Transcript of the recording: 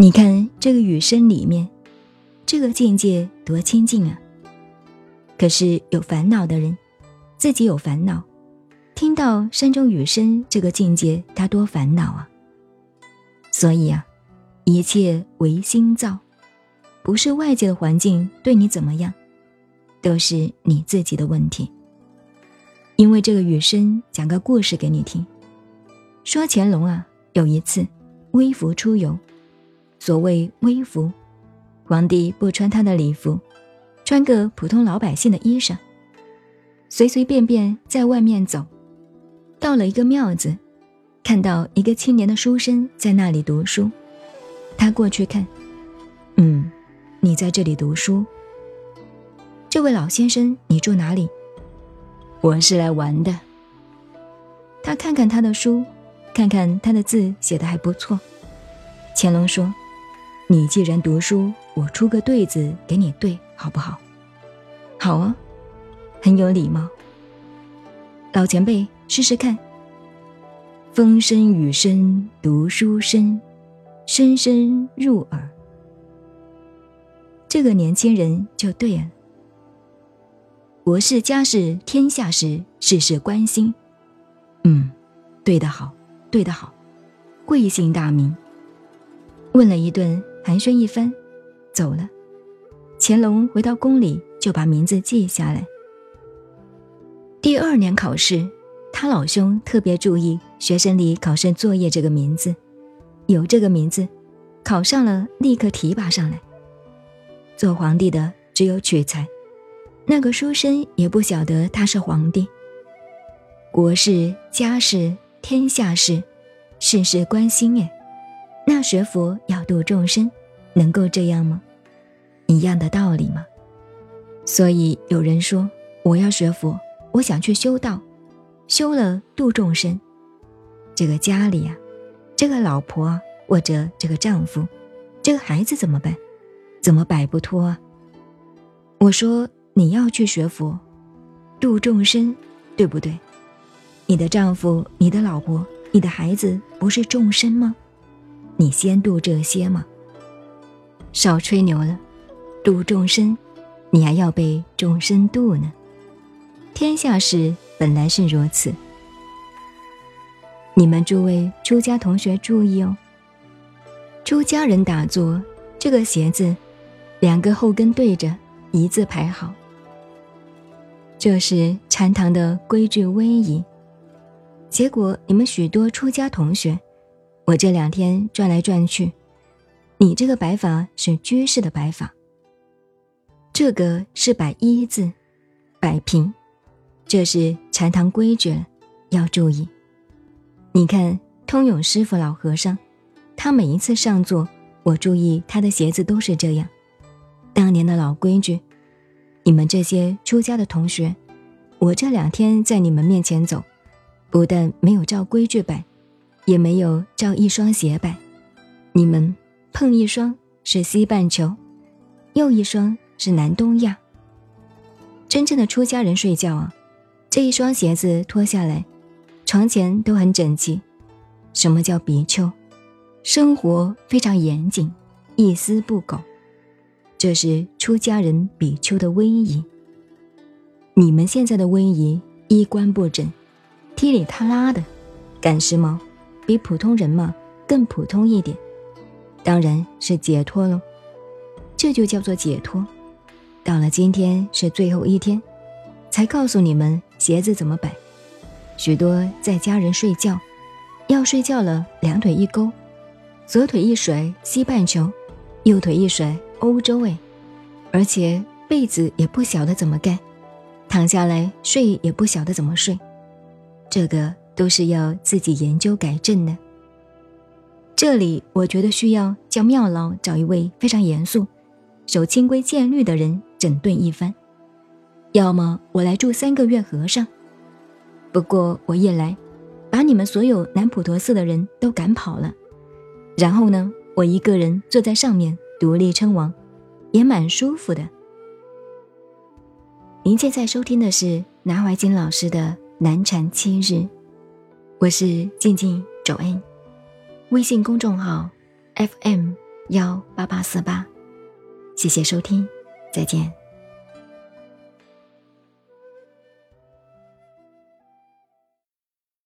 你看这个雨声里面，这个境界多清净啊！可是有烦恼的人，自己有烦恼，听到山中雨声这个境界，他多烦恼啊！所以啊，一切唯心造，不是外界的环境对你怎么样，都是你自己的问题。因为这个雨声，讲个故事给你听。说乾隆啊，有一次微服出游，所谓微服，皇帝不穿他的礼服，穿个普通老百姓的衣裳，随随便便在外面走，到了一个庙子，看到一个青年的书生在那里读书，他过去看，嗯，你在这里读书，这位老先生，你住哪里？我是来玩的。他看看他的书，看看他的字写的还不错。乾隆说：“你既然读书，我出个对子给你对，好不好？”“好啊，很有礼貌。”老前辈，试试看。风声雨声读书声，声声入耳。这个年轻人就对了。国事家事天下事，事事关心。嗯，对得好，对得好，贵姓大名？问了一顿，寒暄一番，走了。乾隆回到宫里，就把名字记下来。第二年考试，他老兄特别注意学生里考生作业这个名字，有这个名字，考上了立刻提拔上来。做皇帝的只有取材。那个书生也不晓得他是皇帝。国事、家事、天下事，事事关心。哎，那学佛要度众生，能够这样吗？一样的道理吗？所以有人说，我要学佛，我想去修道，修了度众生。这个家里啊，这个老婆或者这个丈夫，这个孩子怎么办？怎么摆不脱啊？我说。你要去学佛，度众生，对不对？你的丈夫、你的老婆、你的孩子不是众生吗？你先度这些吗？少吹牛了，度众生，你还要被众生度呢。天下事本来是如此。你们诸位出家同学注意哦。出家人打坐，这个鞋子，两个后跟对着，一字排好。这是禅堂的规矩威仪，结果你们许多出家同学，我这两天转来转去，你这个摆法是居士的摆法，这个是摆一字，摆平，这是禅堂规矩，要注意。你看通勇师傅老和尚，他每一次上座，我注意他的鞋子都是这样，当年的老规矩。你们这些出家的同学，我这两天在你们面前走，不但没有照规矩摆，也没有照一双鞋摆。你们碰一双是西半球，又一双是南东亚。真正的出家人睡觉啊，这一双鞋子脱下来，床前都很整齐。什么叫比丘？生活非常严谨，一丝不苟。这是出家人比丘的威仪。你们现在的威仪衣冠不整，踢里踏拉的，赶时髦，比普通人嘛更普通一点。当然是解脱喽，这就叫做解脱。到了今天是最后一天，才告诉你们鞋子怎么摆。许多在家人睡觉，要睡觉了，两腿一勾，左腿一甩西半球，右腿一甩。欧洲哎，而且被子也不晓得怎么盖，躺下来睡也不晓得怎么睡，这个都是要自己研究改正的。这里我觉得需要叫庙老找一位非常严肃、守清规戒律的人整顿一番，要么我来住三个月和尚。不过我一来，把你们所有南普陀寺的人都赶跑了，然后呢，我一个人坐在上面。独立称王，也蛮舒服的。您现在收听的是南怀瑾老师的《南禅七日》，我是静静走恩，微信公众号 FM 幺八八四八。谢谢收听，再见。